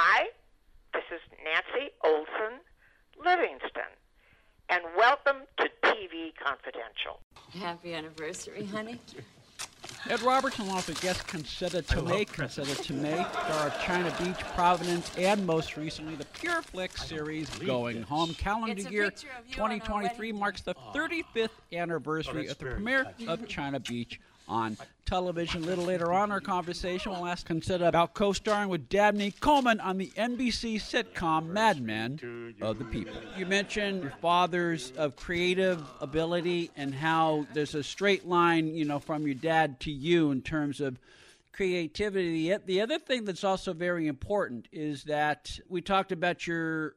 Hi, this is Nancy Olson Livingston, and welcome to TV Confidential. Happy anniversary, honey. Ed Robertson, along with guest Concetta Tomei. Concetta Tomei, star of China Beach, Providence, and most recently the Pure Flix series Going Home. Calendar year 2023 marks the 35th anniversary of the premiere of China Beach on television. A little later on our conversation, we'll ask Concetta about co-starring with Dabney Coleman on the NBC sitcom Madman of the People. You mentioned your father's of creative ability and how there's a straight line, you know, from your dad to you in terms of creativity. The other thing that's also very important is that we talked about your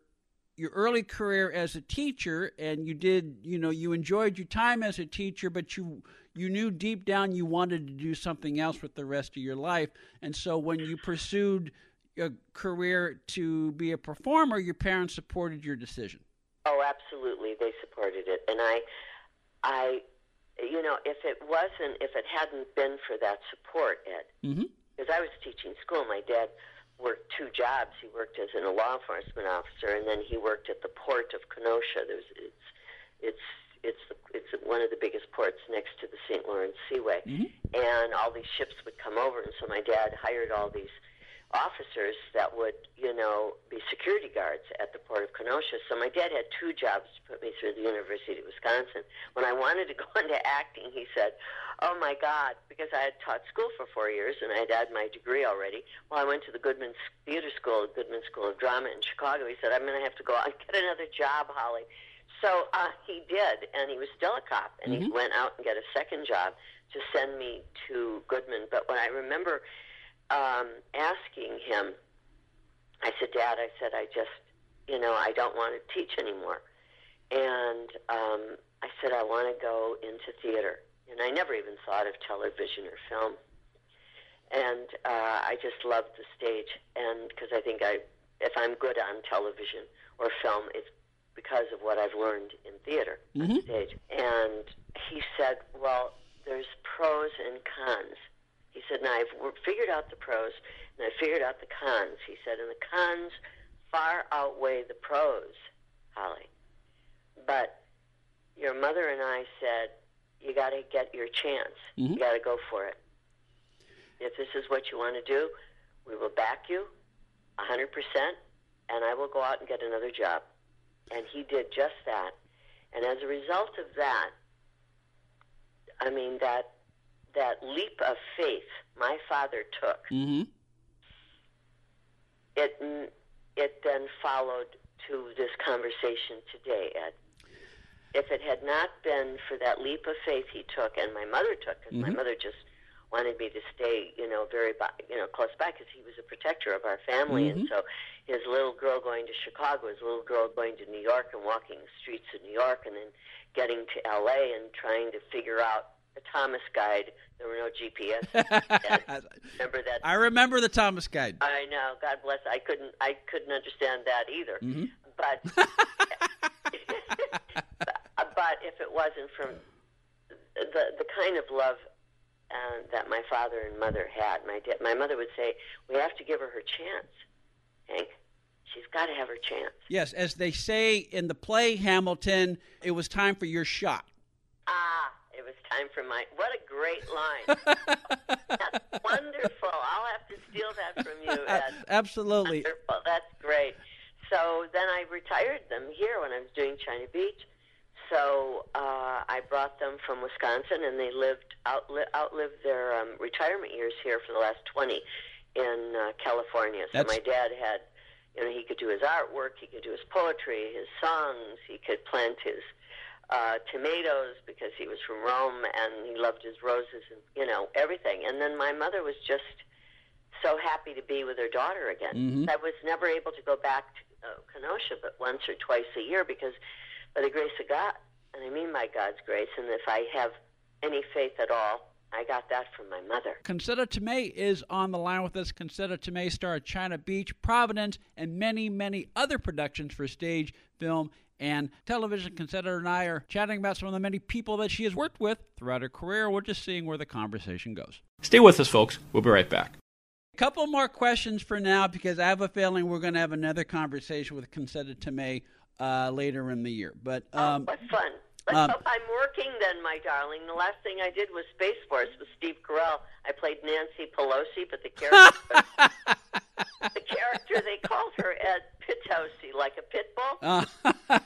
your early career as a teacher and you did you know you enjoyed your time as a teacher but you you knew deep down you wanted to do something else with the rest of your life and so when you pursued a career to be a performer your parents supported your decision oh absolutely they supported it and i i you know if it wasn't if it hadn't been for that support ed mm-hmm. because i was teaching school my dad worked two jobs. He worked as a law enforcement officer, and then he worked at the port of Kenosha. There's it's it's it's it's one of the biggest ports next to the St. Lawrence Seaway, mm-hmm. and all these ships would come over, and so my dad hired all these officers that would, you know, be security guards at the port of Kenosha. So my dad had two jobs to put me through the University of Wisconsin. When I wanted to go into acting, he said, "Oh my God," because I had taught school for four years and I had had my degree already. Well, I went to the Goodman Theater School, the Goodman School of Drama in Chicago. He said, "I'm going to have to go out and get another job, Holly." So uh, he did, and he was still a cop, and mm-hmm. he went out and got a second job to send me to Goodman. But when I remember um, asking him, I said, Dad, I said, I just, you know, I don't want to teach anymore. And um, I said, I want to go into theater. And I never even thought of television or film. And uh, I just loved the stage. And because I think I, if I'm good on television or film, it's because of what I've learned in theater mm-hmm. on stage. And he said, Well, there's pros and cons. He said, now I've figured out the pros and I figured out the cons. He said, and the cons far outweigh the pros, Holly. But your mother and I said, you got to get your chance. Mm-hmm. You got to go for it. If this is what you want to do, we will back you 100%, and I will go out and get another job. And he did just that. And as a result of that, I mean, that that leap of faith my father took, mm-hmm. it it then followed to this conversation today, Ed. If it had not been for that leap of faith he took, and my mother took, because mm-hmm. my mother just wanted me to stay, you know, very, you know, close by, because he was a protector of our family, mm-hmm. and so his little girl going to Chicago, his little girl going to New York and walking the streets of New York, and then getting to L.A. and trying to figure out the Thomas Guide. There were no GPS. remember that? I remember the Thomas Guide. I know. God bless. I couldn't. I couldn't understand that either. Mm-hmm. But but if it wasn't from the the kind of love uh, that my father and mother had, my da- my mother would say, "We have to give her her chance, Hank." She's got to have her chance. Yes, as they say in the play Hamilton, it was time for your shot. Ah, it was time for my. What a great line! That's wonderful. I'll have to steal that from you, Ed. Absolutely. Wonderful. That's great. So then I retired them here when I was doing China Beach. So uh, I brought them from Wisconsin, and they lived outli- outlived their um, retirement years here for the last twenty in uh, California. So That's... my dad had, you know, he could do his artwork, he could do his poetry, his songs, he could plant his uh, tomatoes because he was from Rome and he loved his roses and you know everything. And then my mother was just so happy to be with her daughter again. Mm-hmm. I was never able to go back to uh, Kenosha, but once or twice a year because by the grace of God, and I mean by God's grace, and if I have any faith at all, I got that from my mother. Concetta Tomei is on the line with us. Concetta Tomei star China Beach, Providence, and many, many other productions for stage, film, and television. Concetta and I are chatting about some of the many people that she has worked with throughout her career. We're just seeing where the conversation goes. Stay with us, folks. We'll be right back. A couple more questions for now because I have a feeling we're going to have another conversation with Concetta Tomei uh, later in the year. But oh, um, oh, what fun! Um, I'm working then, my darling. The last thing I did was Space Force with Steve Carell. I played Nancy Pelosi, but the character, the character they called her Ed Pitosi, like a pit bull. Uh,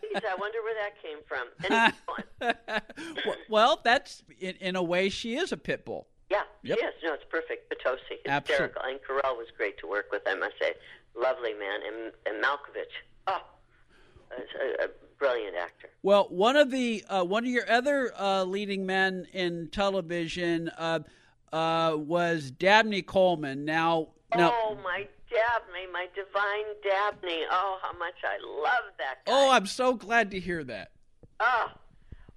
Geez, I wonder where that came from. Anyway, well, that's in, in, a way she is a pit bull. Yeah, yep. she is. No, it's perfect. Pitosi, hysterical. And Carell was great to work with. I must say, lovely man, and, and Malkovich. Oh, a, a. Well, one of the uh, one of your other uh, leading men in television uh, uh was Dabney Coleman. Now, now, oh my Dabney, my divine Dabney. Oh, how much I love that guy. Oh, I'm so glad to hear that. Oh,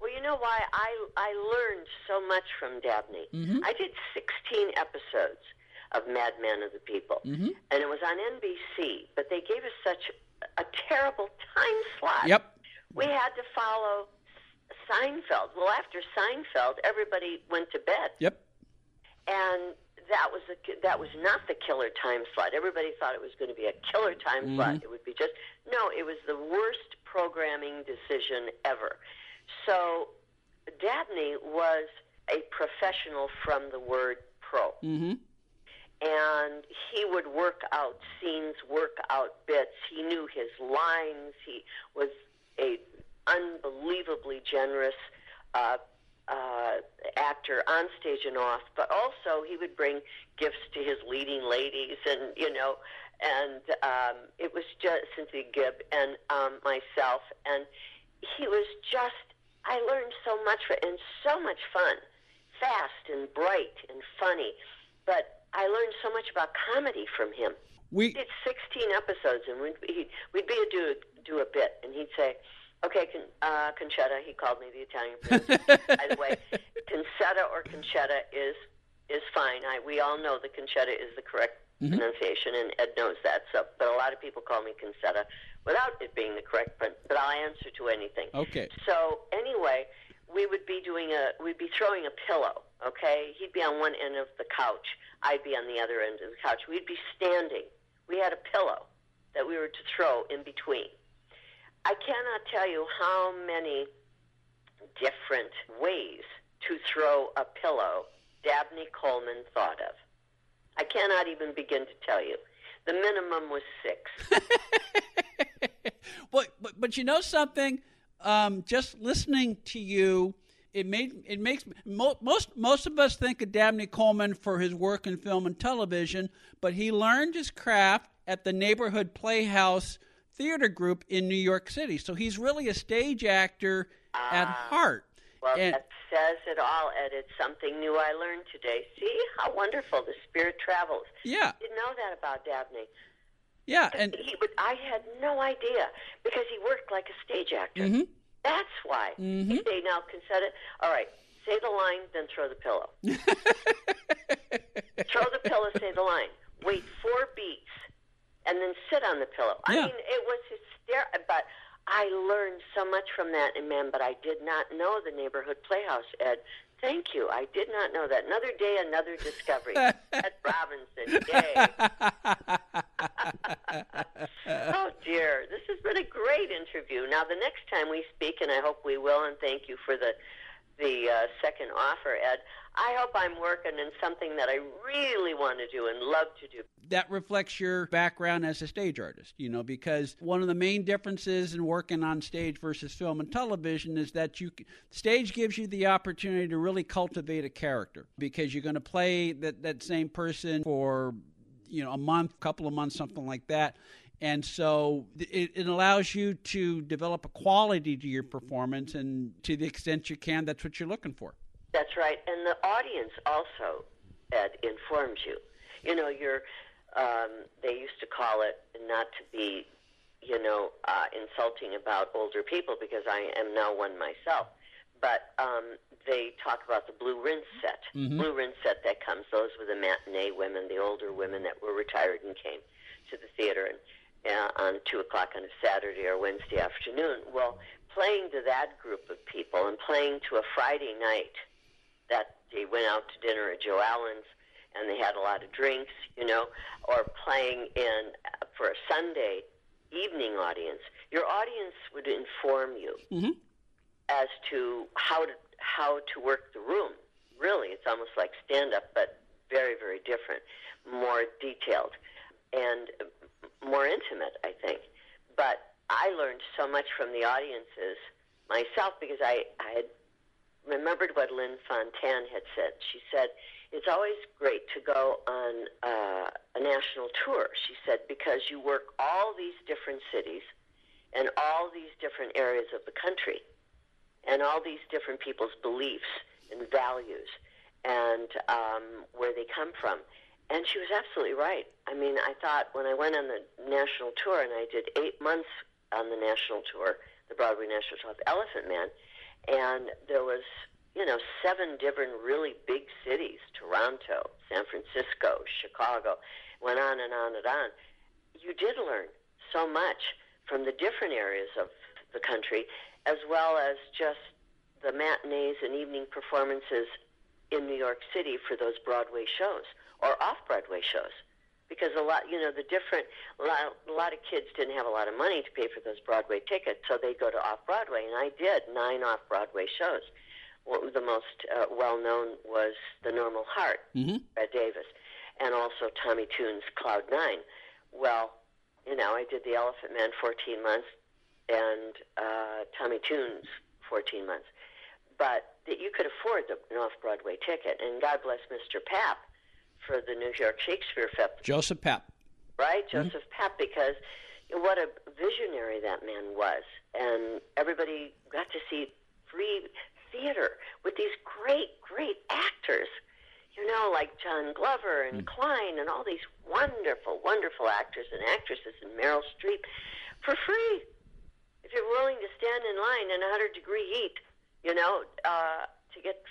well, you know why I I learned so much from Dabney. Mm-hmm. I did 16 episodes of Madman of the People, mm-hmm. and it was on NBC. But they gave us such a terrible time slot. Yep. We had to follow Seinfeld. Well, after Seinfeld, everybody went to bed. Yep. And that was a, that was not the killer time slot. Everybody thought it was going to be a killer time mm-hmm. slot. It would be just no. It was the worst programming decision ever. So Dabney was a professional from the word pro. Mm-hmm. And he would work out scenes, work out bits. He knew his lines. He was a unbelievably generous uh, uh, actor on stage and off, but also he would bring gifts to his leading ladies, and you know, and um, it was just Cynthia Gibb and um, myself, and he was just. I learned so much for, and so much fun, fast and bright and funny, but I learned so much about comedy from him. We did 16 episodes, and we'd, he'd, we'd be a do do a bit, and he'd say Okay, con, uh, Concetta. He called me the Italian prince. By the way, Concetta or Concetta is is fine. I we all know that Concetta is the correct mm-hmm. pronunciation, and Ed knows that. So, but a lot of people call me Concetta without it being the correct. But but I'll answer to anything. Okay. So anyway, we would be doing a we'd be throwing a pillow. Okay, he'd be on one end of the couch. I'd be on the other end of the couch. We'd be standing. We had a pillow that we were to throw in between. I cannot tell you how many different ways to throw a pillow Dabney Coleman thought of. I cannot even begin to tell you. The minimum was six. but, but but you know something? Um, just listening to you, it made it makes most most of us think of Dabney Coleman for his work in film and television, but he learned his craft at the neighborhood playhouse theater group in New York City. So he's really a stage actor uh, at ah, heart. Well, and, that says it all, Ed. It's something new I learned today. See how wonderful the spirit travels. Yeah. I didn't know that about Dabney. Yeah, and he I had no idea because he worked like a stage actor. Mm-hmm. That's why. Mm-hmm. He say now, Concetta. All right, say the line, then throw the pillow. throw the pillow, say the line. Wait four beats and then sit on the pillow. Yeah. I mean, it was hysterical. But I learned so much from that, and man, but I did not know the neighborhood playhouse, Ed. Thank you. I did not know that. Another day, another discovery. Ed Robinson, yay. oh, dear. This has been a great interview. Now, the next time we speak, and I hope we will, and thank you for the the uh, second offer, Ed. I hope I'm working in something that I really want to do and love to do. That reflects your background as a stage artist, you know, because one of the main differences in working on stage versus film and television is that you stage gives you the opportunity to really cultivate a character because you're going to play that, that same person for you know a month, couple of months, something like that. And so it, it, allows you to develop a quality to your performance, and to the extent you can, that's what you're looking for. That's right. And the audience also, Ed, informs you. You know, you're, um, they used to call it not to be, you know, uh, insulting about older people because I am now one myself. But um, they talk about the blue rinse set. Mm-hmm. Blue rinse set that comes, those were the matinee women, the older women that were retired and came to the theater and uh, on 2 o'clock on a Saturday or Wednesday afternoon. Well, playing to that group of people and playing to a Friday night that they went out to dinner at Joe Allen's and they had a lot of drinks, you know, or playing in for a Sunday evening audience, your audience would inform you Mhm. As to how to how to work the room. Really, it's almost like stand up, but very very different, more detailed, and more intimate. I think, but I learned so much from the audiences myself because I I had remembered what Lynn Fontanne had said. She said it's always great to go on uh, a national tour. She said because you work all these different cities and all these different areas of the country and all these different people's beliefs and values and um, where they come from. And she was absolutely right. I mean, I thought when I went on the national tour, and I did eight months on the national tour, the Broadway National Tour of Elephant Man, and there was, you know, seven different really big cities: Toronto, San Francisco, Chicago. Went on and on and on. You did learn so much from the different areas of the country, as well as just the matinees and evening performances in New York City for those Broadway shows or off Broadway shows. Because a lot, you know, the different, a lot, a lot of kids didn't have a lot of money to pay for those Broadway tickets, so they go to off Broadway, and I did nine off Broadway shows. Well, the most uh, well known was The Normal Heart, Mhm. Red Davis, and also Tommy Tune's Cloud Nine. Well, you know, I did The Elephant Man 14 months, and uh, Tommy Tune's 14 months. But that you could afford the, an off Broadway ticket, and God bless Mr. Papp for the New York Shakespeare Festival Joseph Papp. right? Joseph Papp, because what a visionary that man was. And everybody got to see free theater with these great, great actors, you know, like John Glover and Klein and all these wonderful, wonderful actors and actresses and Meryl Streep for free. If you're willing to stand in line in 100 degree heat, you know, uh, to get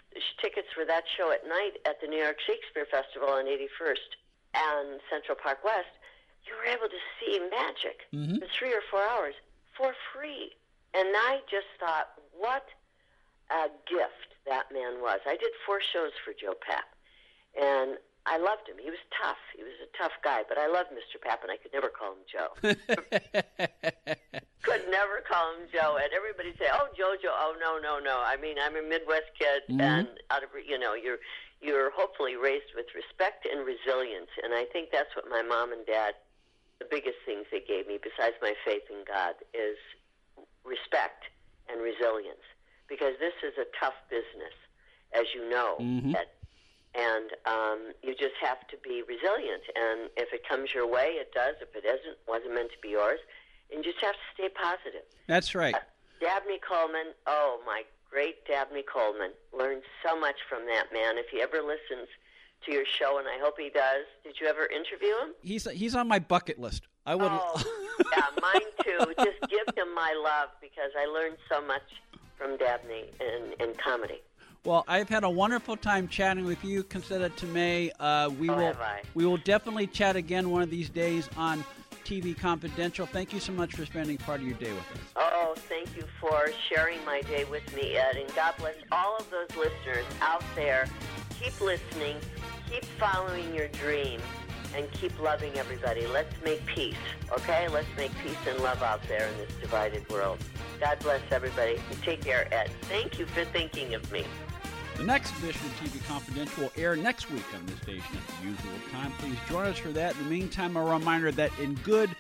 tickets for that show at night at the New York Shakespeare Festival on 81st and Central Park West, you were able to see magic Mhm. for three or four hours for free. And I just thought, what a gift that man was. I did four shows for Joe Papp, and I loved him. He was tough. He was a tough guy, but I loved Mr. Papp, and I could never call him Joe. could never call him Joe, and everybody say, "Oh, JoJo." Oh, no, no, no. I mean, I'm a Midwest kid, Mhm. and out of you know, you're you're hopefully raised with respect and resilience, and I think that's what my mom and dad, the biggest things they gave me, besides my faith in God, is respect and resilience, because this is a tough business, as you know, Mhm. Ed. and um, you just have to be resilient. And if it comes your way, it does. If it isn't, wasn't meant to be yours, and just have to stay positive. That's right. Dabney Coleman, oh my great Dabney Coleman, learned so much from that man. If he ever listens to your show, and I hope he does, did you ever interview him? He's he's on my bucket list. I would. Oh, yeah, mine too. Just give him my love because I learned so much from Dabney in, in comedy. Well, I've had a wonderful time chatting with you, Concetta Tomei. Uh, we Oh, will have I. we will definitely chat again one of these days on TV Confidential. Thank you so much for spending part of your day with us. Oh, thank you for sharing my day with me, Ed. And God bless all of those listeners out there. Keep listening, keep following your dream, and keep loving everybody. Let's make peace, okay? Let's make peace and love out there in this divided world. God bless everybody. Take care, Ed. Thank you for thinking of me. The next edition of TV Confidential will air next week on this station at the usual time. Please join us for that. In the meantime, a reminder that In Good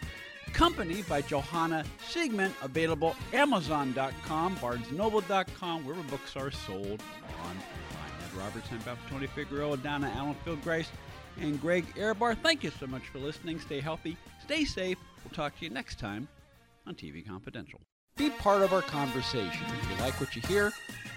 Company by Johanna Sigmund, available Amazon.com, BarnesNoble.com, wherever books are sold online. Ed Robertson, Beth Tony Figueroa, Donna Allen, Phil Grace, and Greg Ehrbar. Thank you so much for listening. Stay healthy, stay safe. We'll talk to you next time on TV Confidential. Be part of our conversation. If you like what you hear,